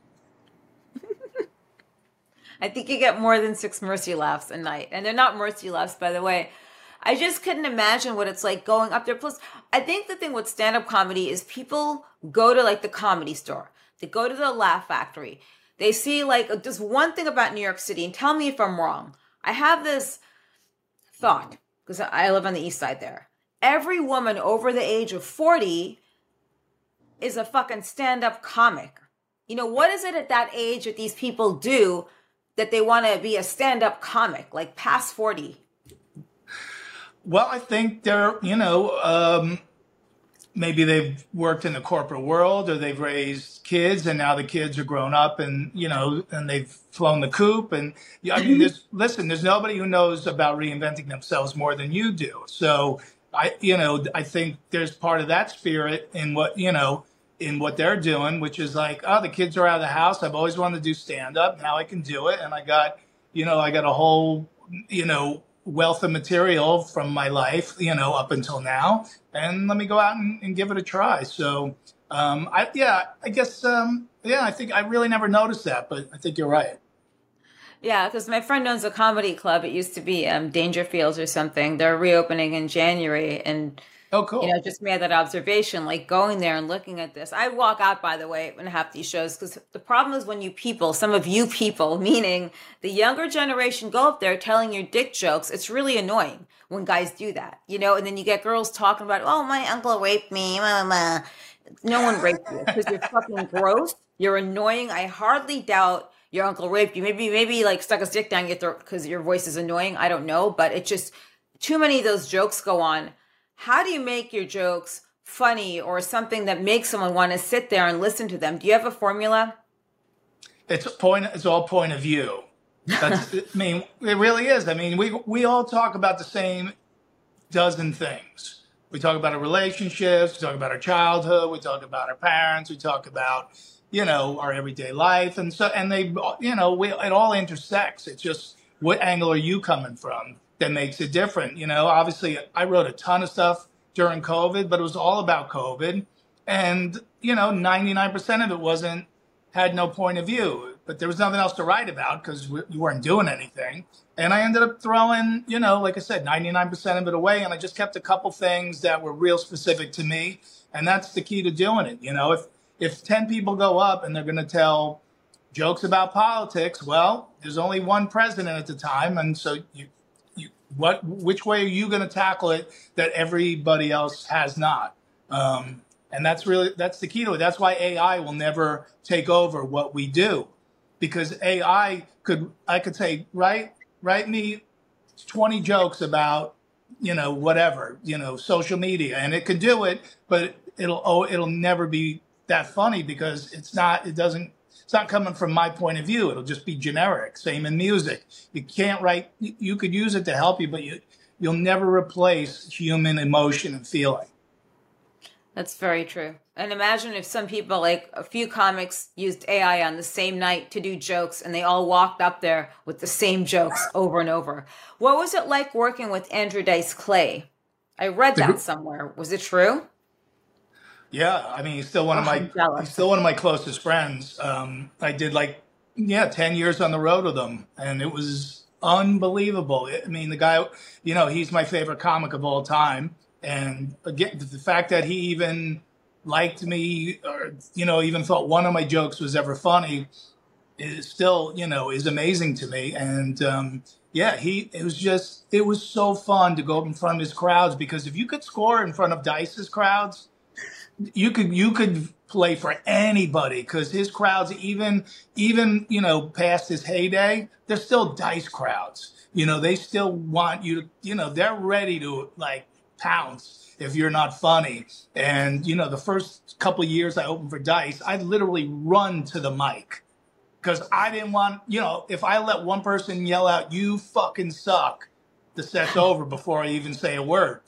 A: I think you get more than six mercy laughs a night, and they're not mercy laughs, by the way. I just couldn't imagine what it's like going up there. Plus, I think the thing with stand up comedy is people go to like the comedy store, they go to the Laugh Factory, they see like just one thing about New York City, and tell me if I'm wrong. I have this thought because I live on the east side there. Every woman over the age of 40 is a fucking stand up comic. You know, what is it at that age that these people do that they want to be a stand up comic, like past 40?
B: Well, I think they're, you know, um, maybe they've worked in the corporate world or they've raised kids and now the kids are grown up and, you know, and they've flown the coop. And I mean, there's, listen, there's nobody who knows about reinventing themselves more than you do. So I, you know, I think there's part of that spirit in what, you know, in what they're doing, which is like, oh, the kids are out of the house. I've always wanted to do stand up. Now I can do it. And I got, you know, I got a whole, you know, wealth of material from my life, you know, up until now, and let me go out and, and give it a try. So, um, I yeah, I guess um, yeah, I think I really never noticed that, but I think you're right.
A: Yeah, because my friend owns a comedy club. It used to be um, Dangerfields or something. They're reopening in January, and
B: Oh, cool.
A: You know, just made that observation, like going there and looking at this. I walk out, by the way, when I have these shows because the problem is when you people, some of you people, meaning the younger generation, go up there telling your dick jokes. It's really annoying when guys do that, you know, and then you get girls talking about, oh, my uncle raped me. Mama. No one raped you because you're fucking gross. You're annoying. I hardly doubt your uncle raped you. Maybe, maybe like stuck a stick down your throat because your voice is annoying. I don't know, but it just too many of those jokes go on how do you make your jokes funny or something that makes someone want to sit there and listen to them? Do you have a formula?
B: It's point. It's all point of view. That's, I mean, it really is. I mean, we we all talk about the same dozen things. We talk about our relationships. We talk about our childhood. We talk about our parents. We talk about you know our everyday life, and so and they you know we, it all intersects. It's just what angle are you coming from? That makes it different. You know, obviously, I wrote a ton of stuff during COVID, but it was all about COVID. And, you know, 99% of it wasn't, had no point of view, but there was nothing else to write about because we, we weren't doing anything. And I ended up throwing, you know, like I said, 99% of it away. And I just kept a couple things that were real specific to me. And that's the key to doing it. You know, if, if 10 people go up and they're going to tell jokes about politics, well, there's only one president at the time. And so you, what which way are you going to tackle it that everybody else has not? Um, and that's really that's the key to it. That's why ai will never take over what we do. Because ai could i could say write write me 20 jokes about you know whatever you know social media. And it could do it but it'll oh it'll never be that funny because it's not it doesn't it's not coming from my point of view. It'll just be generic. Same in music. You can't write. You could use it to help you, but you you'll never replace human emotion and feeling.
A: That's very true. And imagine if some people, like a few comics, used AI on the same night to do jokes and they all walked up there with the same jokes over and over. What was it like working with Andrew Dice Clay? I read that somewhere. Was it true?
B: Yeah, I mean, he's still one of my he's still one of my closest friends. Um, I did like yeah, ten years on the road with him, and it was unbelievable. I mean, the guy, you know, he's my favorite comic of all time, and again, the fact that he even liked me, or you know, even thought one of my jokes was ever funny, is still you know is amazing to me. And um, yeah, he it was just it was so fun to go up in front of his crowds because if you could score in front of Dice's crowds you could you could play for anybody because his crowds even even you know past his heyday they're still dice crowds. You know they still want you to you know they're ready to like pounce if you're not funny. And you know the first couple years i opened for dice i'd literally run to the mic because i didn't want you know if i let one person yell out you fucking suck the set's over before i even say a word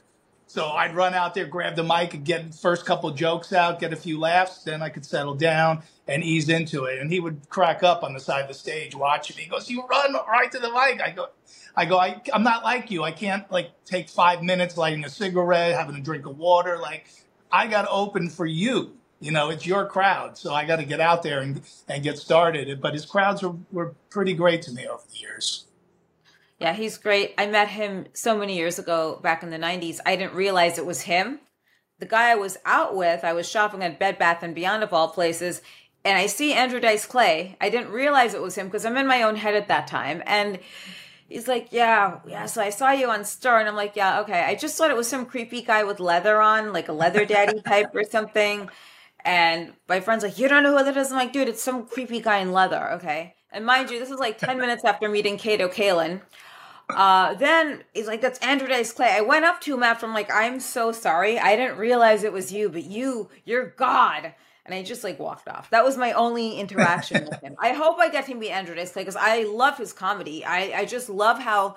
B: so I'd run out there, grab the mic, and get first couple jokes out, get a few laughs. Then I could settle down and ease into it. And he would crack up on the side of the stage watching me. He goes, "You run right to the mic." I go, "I go, I, I'm not like you. I can't like take five minutes lighting a cigarette, having a drink of water. Like I got open for you. You know, it's your crowd, so I got to get out there and and get started." But his crowds were were pretty great to me over the years.
A: Yeah, he's great. I met him so many years ago back in the 90s. I didn't realize it was him. The guy I was out with, I was shopping at Bed Bath and Beyond of all places, and I see Andrew Dice Clay. I didn't realize it was him because I'm in my own head at that time. And he's like, Yeah, yeah, so I saw you on Star. And I'm like, Yeah, okay. I just thought it was some creepy guy with leather on, like a leather daddy type or something. And my friend's like, You don't know who that is? I'm like, Dude, it's some creepy guy in leather, okay? And mind you, this is like 10 minutes after meeting Kato Kaelin. Uh, then he's like, that's Andrew Dice Clay. I went up to him after I'm like, I'm so sorry. I didn't realize it was you, but you, you're God. And I just like walked off. That was my only interaction with him. I hope I get to meet Andrew Dice Clay because I love his comedy. I, I just love how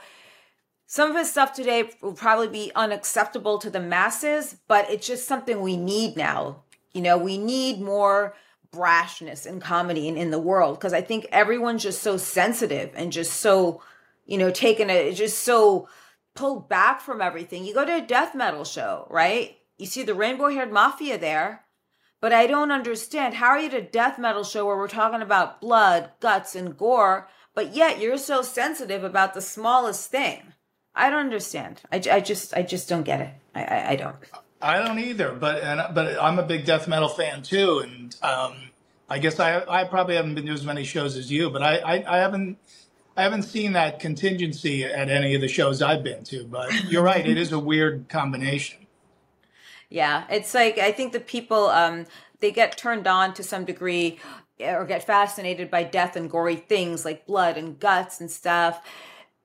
A: some of his stuff today will probably be unacceptable to the masses, but it's just something we need now. You know, we need more brashness in comedy and in the world because I think everyone's just so sensitive and just so you know, taken it just so pulled back from everything. You go to a death metal show, right? You see the rainbow haired mafia there, but I don't understand. How are you at a death metal show where we're talking about blood, guts, and gore, but yet you're so sensitive about the smallest thing? I don't understand. I, I just I just don't get it. I, I, I don't.
B: I don't either, but and but I'm a big death metal fan too, and um, I guess I I probably haven't been to as many shows as you, but I, I, I haven't I haven't seen that contingency at any of the shows I've been to. But you're right, it is a weird combination.
A: Yeah, it's like I think the people um, they get turned on to some degree or get fascinated by death and gory things like blood and guts and stuff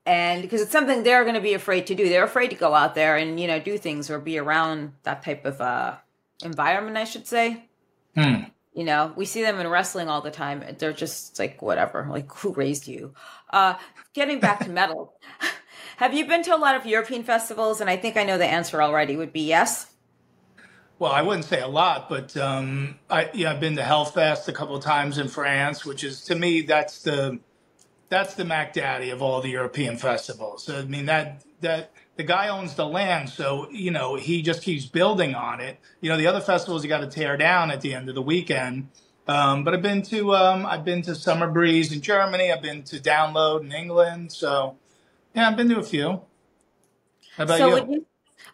A: and because it's something they're going to be afraid to do they're afraid to go out there and you know do things or be around that type of uh environment i should say
B: Hmm.
A: you know we see them in wrestling all the time they're just like whatever like who raised you uh getting back to metal have you been to a lot of european festivals and i think i know the answer already would be yes
B: Well, I wouldn't say a lot, but um, I yeah, I've been to Hellfest a couple of times in France, which is to me that's the that's the Mac Daddy of all the European festivals. I mean that that the guy owns the land, so you know he just keeps building on it. You know the other festivals you got to tear down at the end of the weekend. Um, but I've been to um, I've been to Summer Breeze in Germany. I've been to Download in England. So yeah, I've been to a few. How about
A: so
B: you?
A: you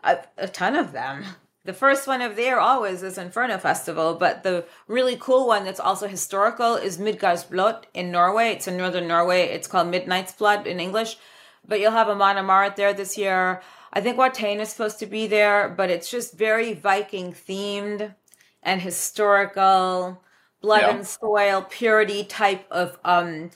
A: a, a ton of them the first one of there always is Inferno Festival, but the really cool one that's also historical is Midgardsblot in Norway. It's in northern Norway. It's called Midnight's Blood in English. But you'll have Amon Amarth there this year. I think Watain is supposed to be there, but it's just very Viking themed and historical, blood
B: yeah.
A: and soil, purity type of um,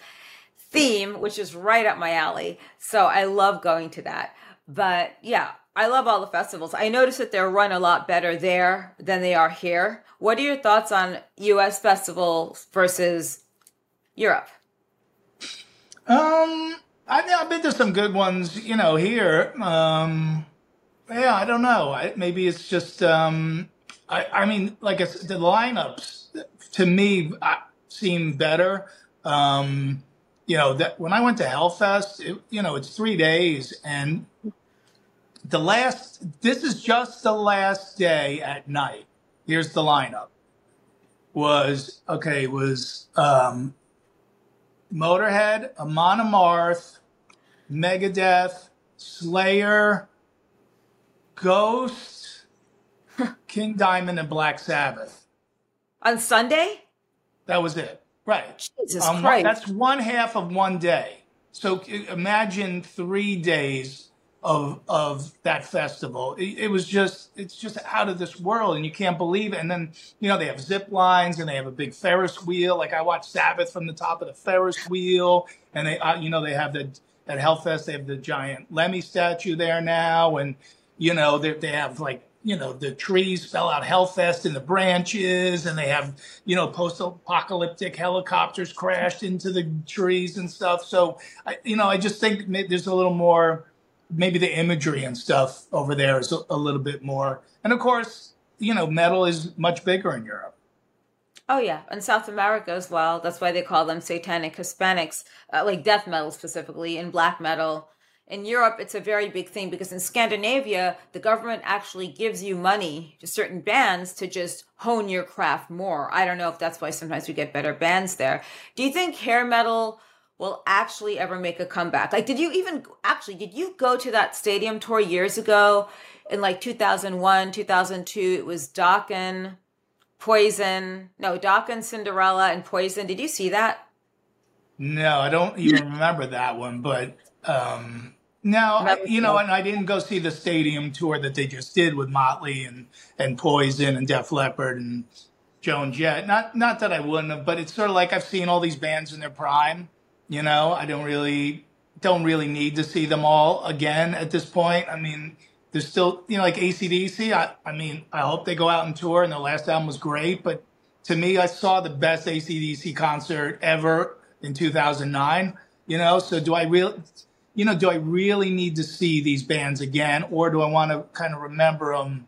A: theme, which is right up my alley. So I love going to that. But yeah, I love all the festivals. I notice that they're run a lot better there than they are here. What are your thoughts on US festivals versus Europe?
B: Um, I, I've been to some good ones, you know, here. Um, yeah, I don't know. I, maybe it's just, um, I, I mean, like it's, the lineups to me uh, seem better. Um, you know, that when I went to Hellfest, it, you know, it's three days and the last, this is just the last day at night. Here's the lineup was, okay, was, um, Motorhead, Amon Amarth, Megadeth, Slayer, Ghost, King Diamond, and Black Sabbath.
A: On Sunday?
B: That was it. Right.
A: Jesus
B: Um,
A: Christ.
B: that's one half of one day. So imagine three days of of that festival. It, it was just it's just out of this world, and you can't believe it. And then you know they have zip lines, and they have a big Ferris wheel. Like I watched Sabbath from the top of the Ferris wheel, and they uh, you know they have the at Hellfest they have the giant Lemmy statue there now, and you know they they have like you know the trees fell out Hellfest in the branches, and they have you know post-apocalyptic helicopters crashed into the trees and stuff. So I you know I just think there's a little more maybe the imagery and stuff over there is a, a little bit more, and of course you know metal is much bigger in Europe.
A: Oh yeah, and South America as well. That's why they call them satanic Hispanics, uh, like death metal specifically, and black metal. In Europe, it's a very big thing because in Scandinavia, the government actually gives you money to certain bands to just hone your craft more. I don't know if that's why sometimes we get better bands there. Do you think hair metal will actually ever make a comeback? Like, did you even actually did you go to that stadium tour years ago in like 2001, 2002? It was Dokken. Poison. No, Dokken, Cinderella, and Poison. Did you see that?
B: No, I don't even remember that one, but um, no, I, you know, and I didn't go see the stadium tour that they just did with Motley and and Poison and Def Leppard and Joan Jett. Not not that I wouldn't have, but it's sort of like I've seen all these bands in their prime. You know, I don't really don't really need to see them all again at this point. I mean, there's still you know like ACDC. I I mean, I hope they go out and tour, and their last album was great, but to me, I saw the best ACDC concert ever in 2009. You know, so do I really, you know, do I really need to see these bands again, or do I want to kind of remember them,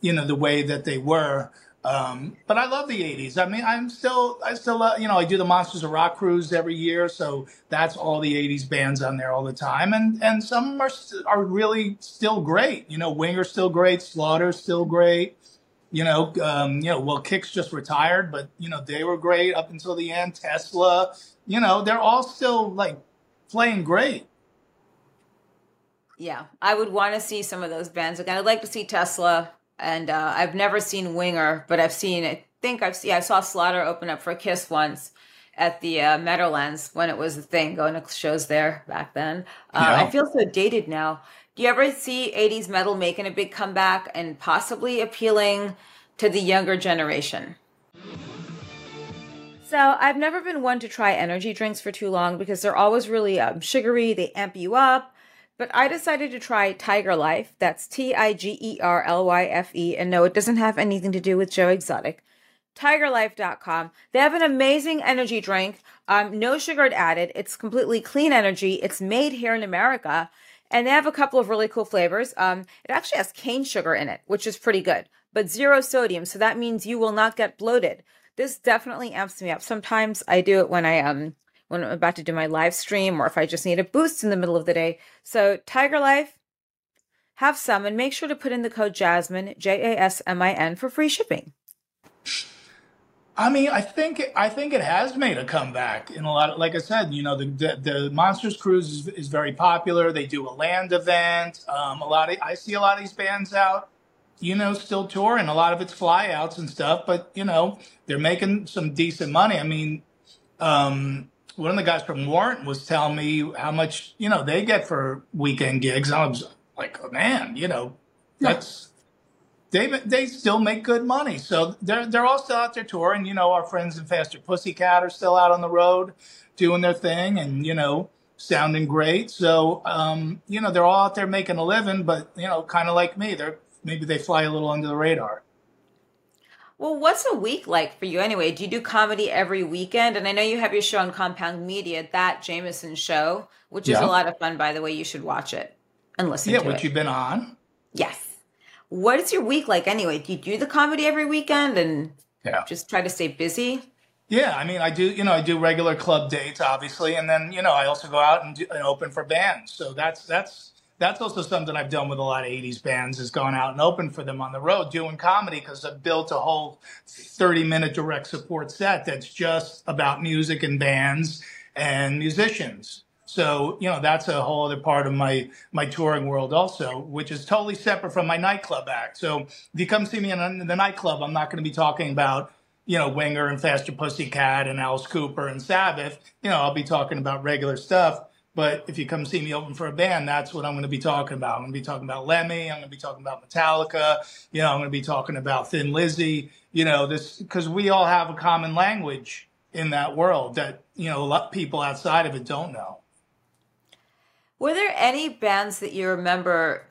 B: you know, the way that they were? Um, but I love the 80s. I mean, I'm still, I still, you know, I do the Monsters of Rock cruise every year, so that's all the 80s bands on there all the time, and and some are are really still great. You know, Winger's still great, Slaughter's still great. You know, um, you know, well, Kix just retired, but you know they were great up until the end. Tesla, you know, they're all still like playing great.
A: Yeah, I would want to see some of those bands again. I'd like to see Tesla and uh, I've never seen Winger, but I've seen. I think I've seen. I saw Slaughter open up for Kiss once at the uh, Meadowlands when it was a thing, going to shows there back then. Uh,
B: Yeah.
A: I feel so dated now. Do you ever see 80s metal making a big comeback and possibly appealing to the younger generation? So I've never been one to try energy drinks for too long because they're always really um, sugary. They amp you up. But I decided to try Tiger Lyfe. That's T I G E R L Y F E. And no, it doesn't have anything to do with Joe Exotic. TigerLyfe.com. They have an amazing energy drink. Um, no sugar added. It's completely clean energy. It's made here in America. And they have a couple of really cool flavors. Um, it actually has cane sugar in it, which is pretty good, but zero sodium. So that means you will not get bloated. This definitely amps me up. Sometimes I do it when I um when I'm about to do my live stream or if I just need a boost in the middle of the day. So Tiger Lyfe, have some and make sure to put in the code Jasmin, J A S M I N, for free shipping.
B: I mean, I think I think it has made a comeback in a lot. Of, like I said, you know, the the, the Monsters Cruise is, is very popular. They do a land event. Um, a lot of I see a lot of these bands out, you know, still touring. A lot of it's flyouts and stuff, but you know, they're making some decent money. I mean, um, one of the guys from Warrant was telling me how much you know they get for weekend gigs. I was like, oh, man, you know, that's they they still make good money. So they're they're all still out there touring. You know, our friends in Faster Pussycat are still out on the road doing their thing, and you know, sounding great. So um, you know, they're all out there making a living, but you know, kind of like me, they're maybe they fly a little under the radar.
A: Well, what's a week like for you anyway? Do you do comedy every weekend? And I know you have your show on Compound Media, that Jamieson show, which is a lot of fun, by the way. You should watch it and listen
B: yeah,
A: to
B: which you've been on.
A: Yes. What is your week like anyway? Do you do the comedy every weekend and
B: Yeah.
A: just try to stay busy?
B: Yeah, I mean, I do. You know, I do regular club dates, obviously, and then you know, I also go out and, do, and open for bands. So that's that's that's also something I've done with a lot of '80s bands is gone out and open for them on the road doing comedy because I've built a whole 30 minute direct support set that's just about music and bands and musicians. So you know, that's a whole other part of my my touring world also, which is totally separate from my nightclub act. So if you come see me in the nightclub, I'm not going to be talking about you know, Winger and Faster Pussycat and Alice Cooper and Sabbath, you know, I'll be talking about regular stuff. But if you come see me open for a band, that's what I'm going to be talking about. I'm going to be talking about Lemmy. I'm going to be talking about Metallica. You know, I'm going to be talking about Thin Lizzy. You know, this because we all have a common language in that world that you know a lot of people outside of it don't know.
A: Were there any bands that you remember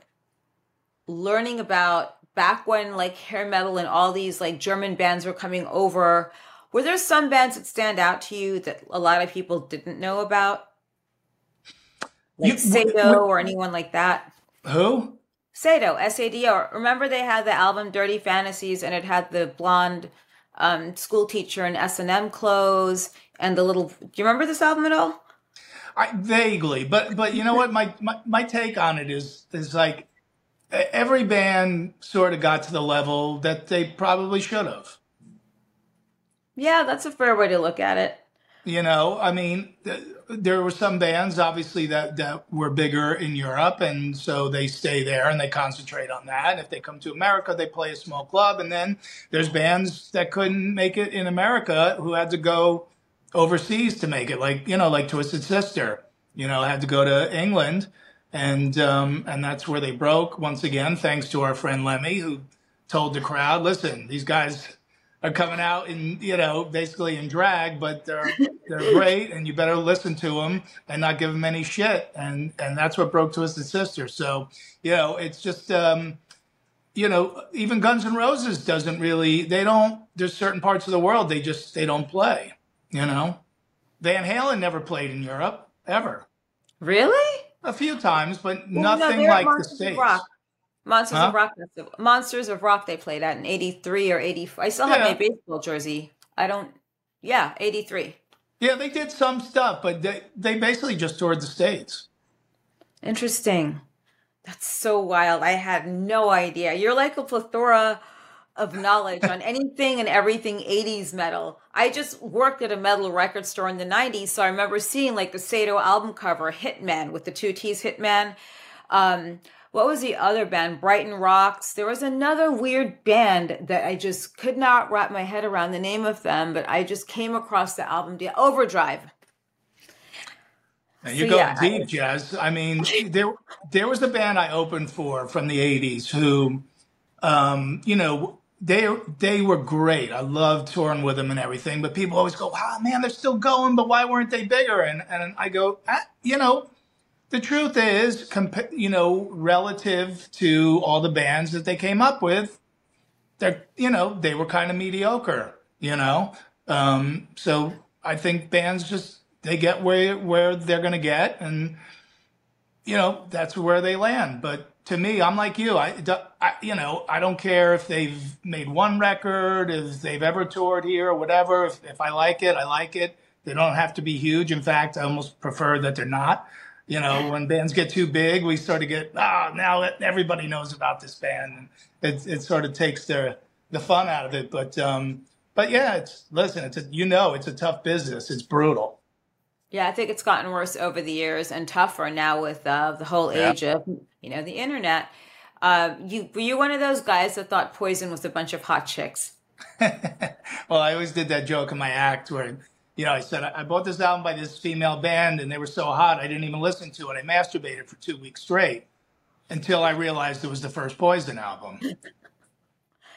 A: learning about back when like hair metal and all these like German bands were coming over? Were there some bands that stand out to you that a lot of people didn't know about?
B: You,
A: Like Sado or anyone like that?
B: wh- who?
A: Sado, S A D O. Remember they had the album Dirty Fantasies and it had the blonde um, school teacher in S and M clothes and the little. Do you remember this album at all?
B: I, vaguely, but but you know what? My, my my take on it is is like every band sort of got to the level that they probably should have.
A: Yeah, that's a fair way to look at it.
B: You know, I mean, there were some bands obviously that that were bigger in Europe, and so they stay there and they concentrate on that. And if they come to America, they play a small club, and then there's bands that couldn't make it in America who had to go overseas to make it, like you know, like Twisted Sister. You know, had to go to England, and um, and that's where they broke once again, thanks to our friend Lemmy, who told the crowd, "Listen, these guys." Are coming out in you know basically in drag, but they're they're great, and you better listen to them and not give them any shit. And and that's what broke Twisted Sister. So you know it's just um, you know even Guns N' Roses doesn't really they don't. There's certain parts of the world they just they don't play. You know, Van Halen never played in Europe ever.
A: Really?
B: A few times, but
A: Well,
B: nothing
A: they're
B: like the States.
A: Rock. Monsters
B: Huh?
A: of Rock Festival. Monsters of Rock they played at in 83 or 84. I still have my baseball jersey. I don't yeah, 83.
B: Yeah, they did some stuff, but they, they basically just toured the States.
A: Interesting. That's so wild. I had no idea. You're like a plethora of knowledge on anything and everything 80s metal. I just worked at a metal record store in the 90s, so I remember seeing like the Sado album cover, Hittman, with the two T's Hittman. Um, what was the other band? Brighton Rocks. There was another weird band that I just could not wrap my head around the name of them, but I just came across the album deal Overdrive.
B: you so, go yeah, deep, I, Jazz. I mean, there there was a band I opened for from the '80s who, um, you know, they they were great. I loved touring with them and everything. But people always go, "Wow, man, they're still going, but why weren't they bigger?" And and I go, ah, you know, the truth is, comp- you know, relative to all the bands that they came up with, they're, you know, they were kind of mediocre, you know? Um, so I think bands just, they get where, where they're going to get and, you know, that's where they land. But to me, I'm like you. I, I, you know, I don't care if they've made one record, if they've ever toured here or whatever. If, if I like it, I like it. They don't have to be huge. In fact, I almost prefer that they're not. You know, when bands get too big, we sort of get ah now everybody knows about this band, and it it sort of takes the the fun out of it. But um, but yeah, it's listen, it's a, you know, it's a tough business. It's brutal.
A: Yeah, I think it's gotten worse over the years and tougher now with uh, the whole age of you know the internet. Uh, you were you one of those guys that thought Poison was a bunch of hot chicks?
B: well, I always did that joke in my act where you know, I said, I bought this album by this female band and they were so hot, I didn't even listen to it. I masturbated for two weeks straight until I realized it was the first Poison album.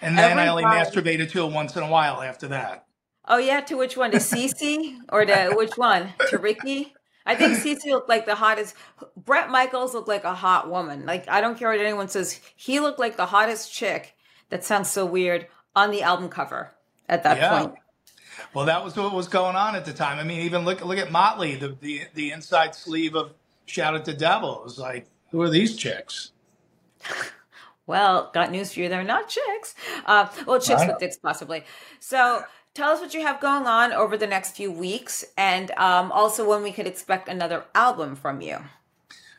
B: And then Every I only masturbated to it once in a while after that.
A: Oh, yeah. To which one? To C.C. or to which one? To Rikki? I think C.C. looked like the hottest. Bret Michaels looked like a hot woman. Like, I don't care what anyone says. He looked like the hottest chick. That sounds so weird on the album cover at that yeah. point.
B: Well, that was what was going on at the time. I mean, even look look at Motley, the the, the inside sleeve of Shout at the Devil. It was like, who are these chicks?
A: well, got news for you. They're not chicks. Uh, well, chicks with dicks, possibly. So tell us what you have going on over the next few weeks and um, also when we could expect another album from you.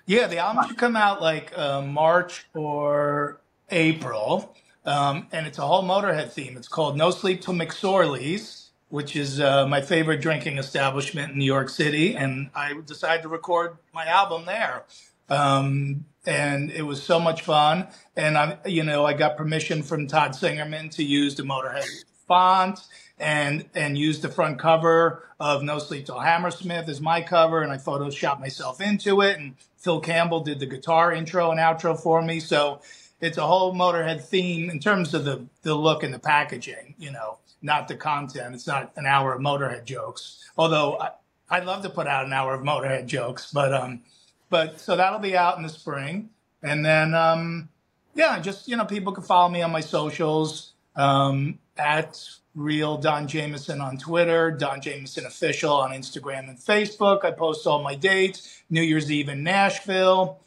B: Yeah, the album should come out like uh, March or April. Um, and it's a whole Motorhead theme. It's called No Sleep Till McSorley's which is uh, my favorite drinking establishment in New York City, and I decided to record my album there. Um, and it was so much fun. And I, you know, I got permission from Todd Singerman to use the Motorhead font and and use the front cover of No Sleep Till Hammersmith as my cover, and I photoshopped myself into it. And Phil Campbell did the guitar intro and outro for me, so it's a whole Motorhead theme in terms of the the look and the packaging. You know, not the content. It's not an hour of Motorhead jokes. Although I, I'd love to put out an hour of Motorhead jokes, but um, but so that'll be out in the spring, and then um, yeah, just you know, people can follow me on my socials um, at real Don Jamieson on Twitter, Don Jamieson official on Instagram and Facebook. I post all my dates. New Year's Eve in Nashville.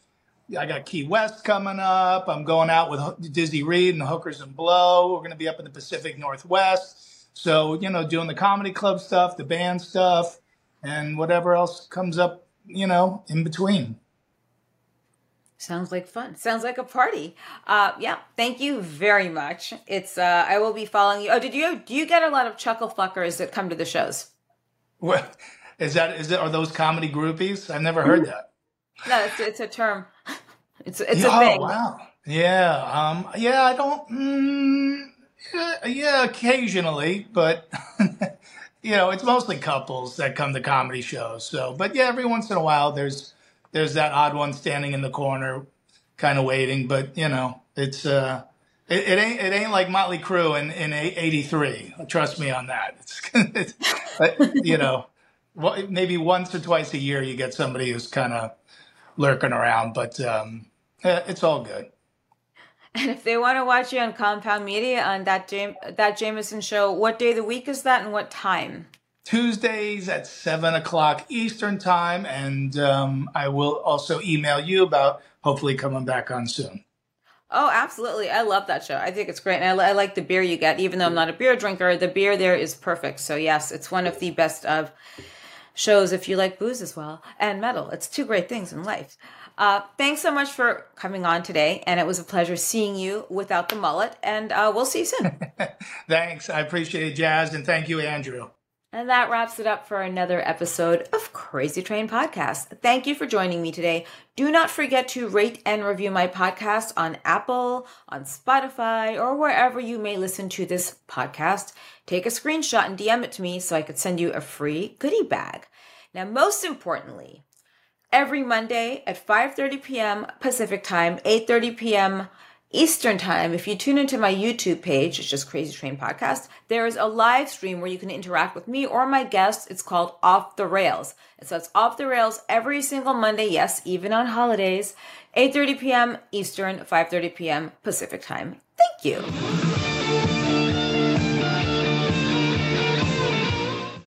B: I got Key West coming up. I'm going out with Dizzy Reed and Hookers and Blow. We're going to be up in the Pacific Northwest. So, you know, doing the comedy club stuff, the band stuff, and whatever else comes up, you know, in between.
A: Sounds like fun. Sounds like a party. Uh, yeah. Thank you very much. It's uh, I will be following you. Oh, did you do you get a lot of chuckle fuckers that come to the shows?
B: What is that? Is it are those comedy groupies? I've never heard that.
A: No, it's it's a term. It's it's yeah, a thing.
B: Oh wow. Yeah. Um. Yeah. I don't. Mm, yeah, yeah, occasionally, but you know, it's mostly couples that come to comedy shows. So, but yeah, every once in a while, there's there's that odd one standing in the corner, kind of waiting. But you know, it's uh, it, it ain't it ain't like Motley Crue in in '83. Trust me on that. It's, it's you know, maybe once or twice a year you get somebody who's kind of lurking around, but um, it's all good.
A: And if they want to watch you on Compound Media on that Jam- that Jamieson show, what day of the week is that and what time?
B: Tuesdays at seven o'clock Eastern time, and um, I will also email you about hopefully coming back on soon.
A: Oh, absolutely! I love that show. I think it's great, and I, I like the beer you get. Even though I'm not a beer drinker, the beer there is perfect. So yes, it's one of the best of shows if you like booze as well and metal. It's two great things in life. Uh, thanks so much for coming on today, and it was a pleasure seeing you without the mullet. And uh, we'll see you soon.
B: thanks, I appreciate it, Jazz, and thank you, Andrew.
A: And that wraps it up for another episode of Krazy Train Podcast. Thank you for joining me today. Do not forget to rate and review my podcast on Apple, on Spotify, or wherever you may listen to this podcast. Take a screenshot and DM it to me so I could send you a free goodie bag. Now, most importantly, every Monday at 5:30 p.m. Pacific Time, 8:30 p.m. Eastern Time, if you tune into my YouTube page, it's just Krazy Train Podcast, there is a live stream where you can interact with me or my guests. It's called Off the Rails. So it's Off the Rails every single Monday, yes, even on holidays, 8.30 p.m. Eastern, 5.30 p.m. Pacific Time. Thank you.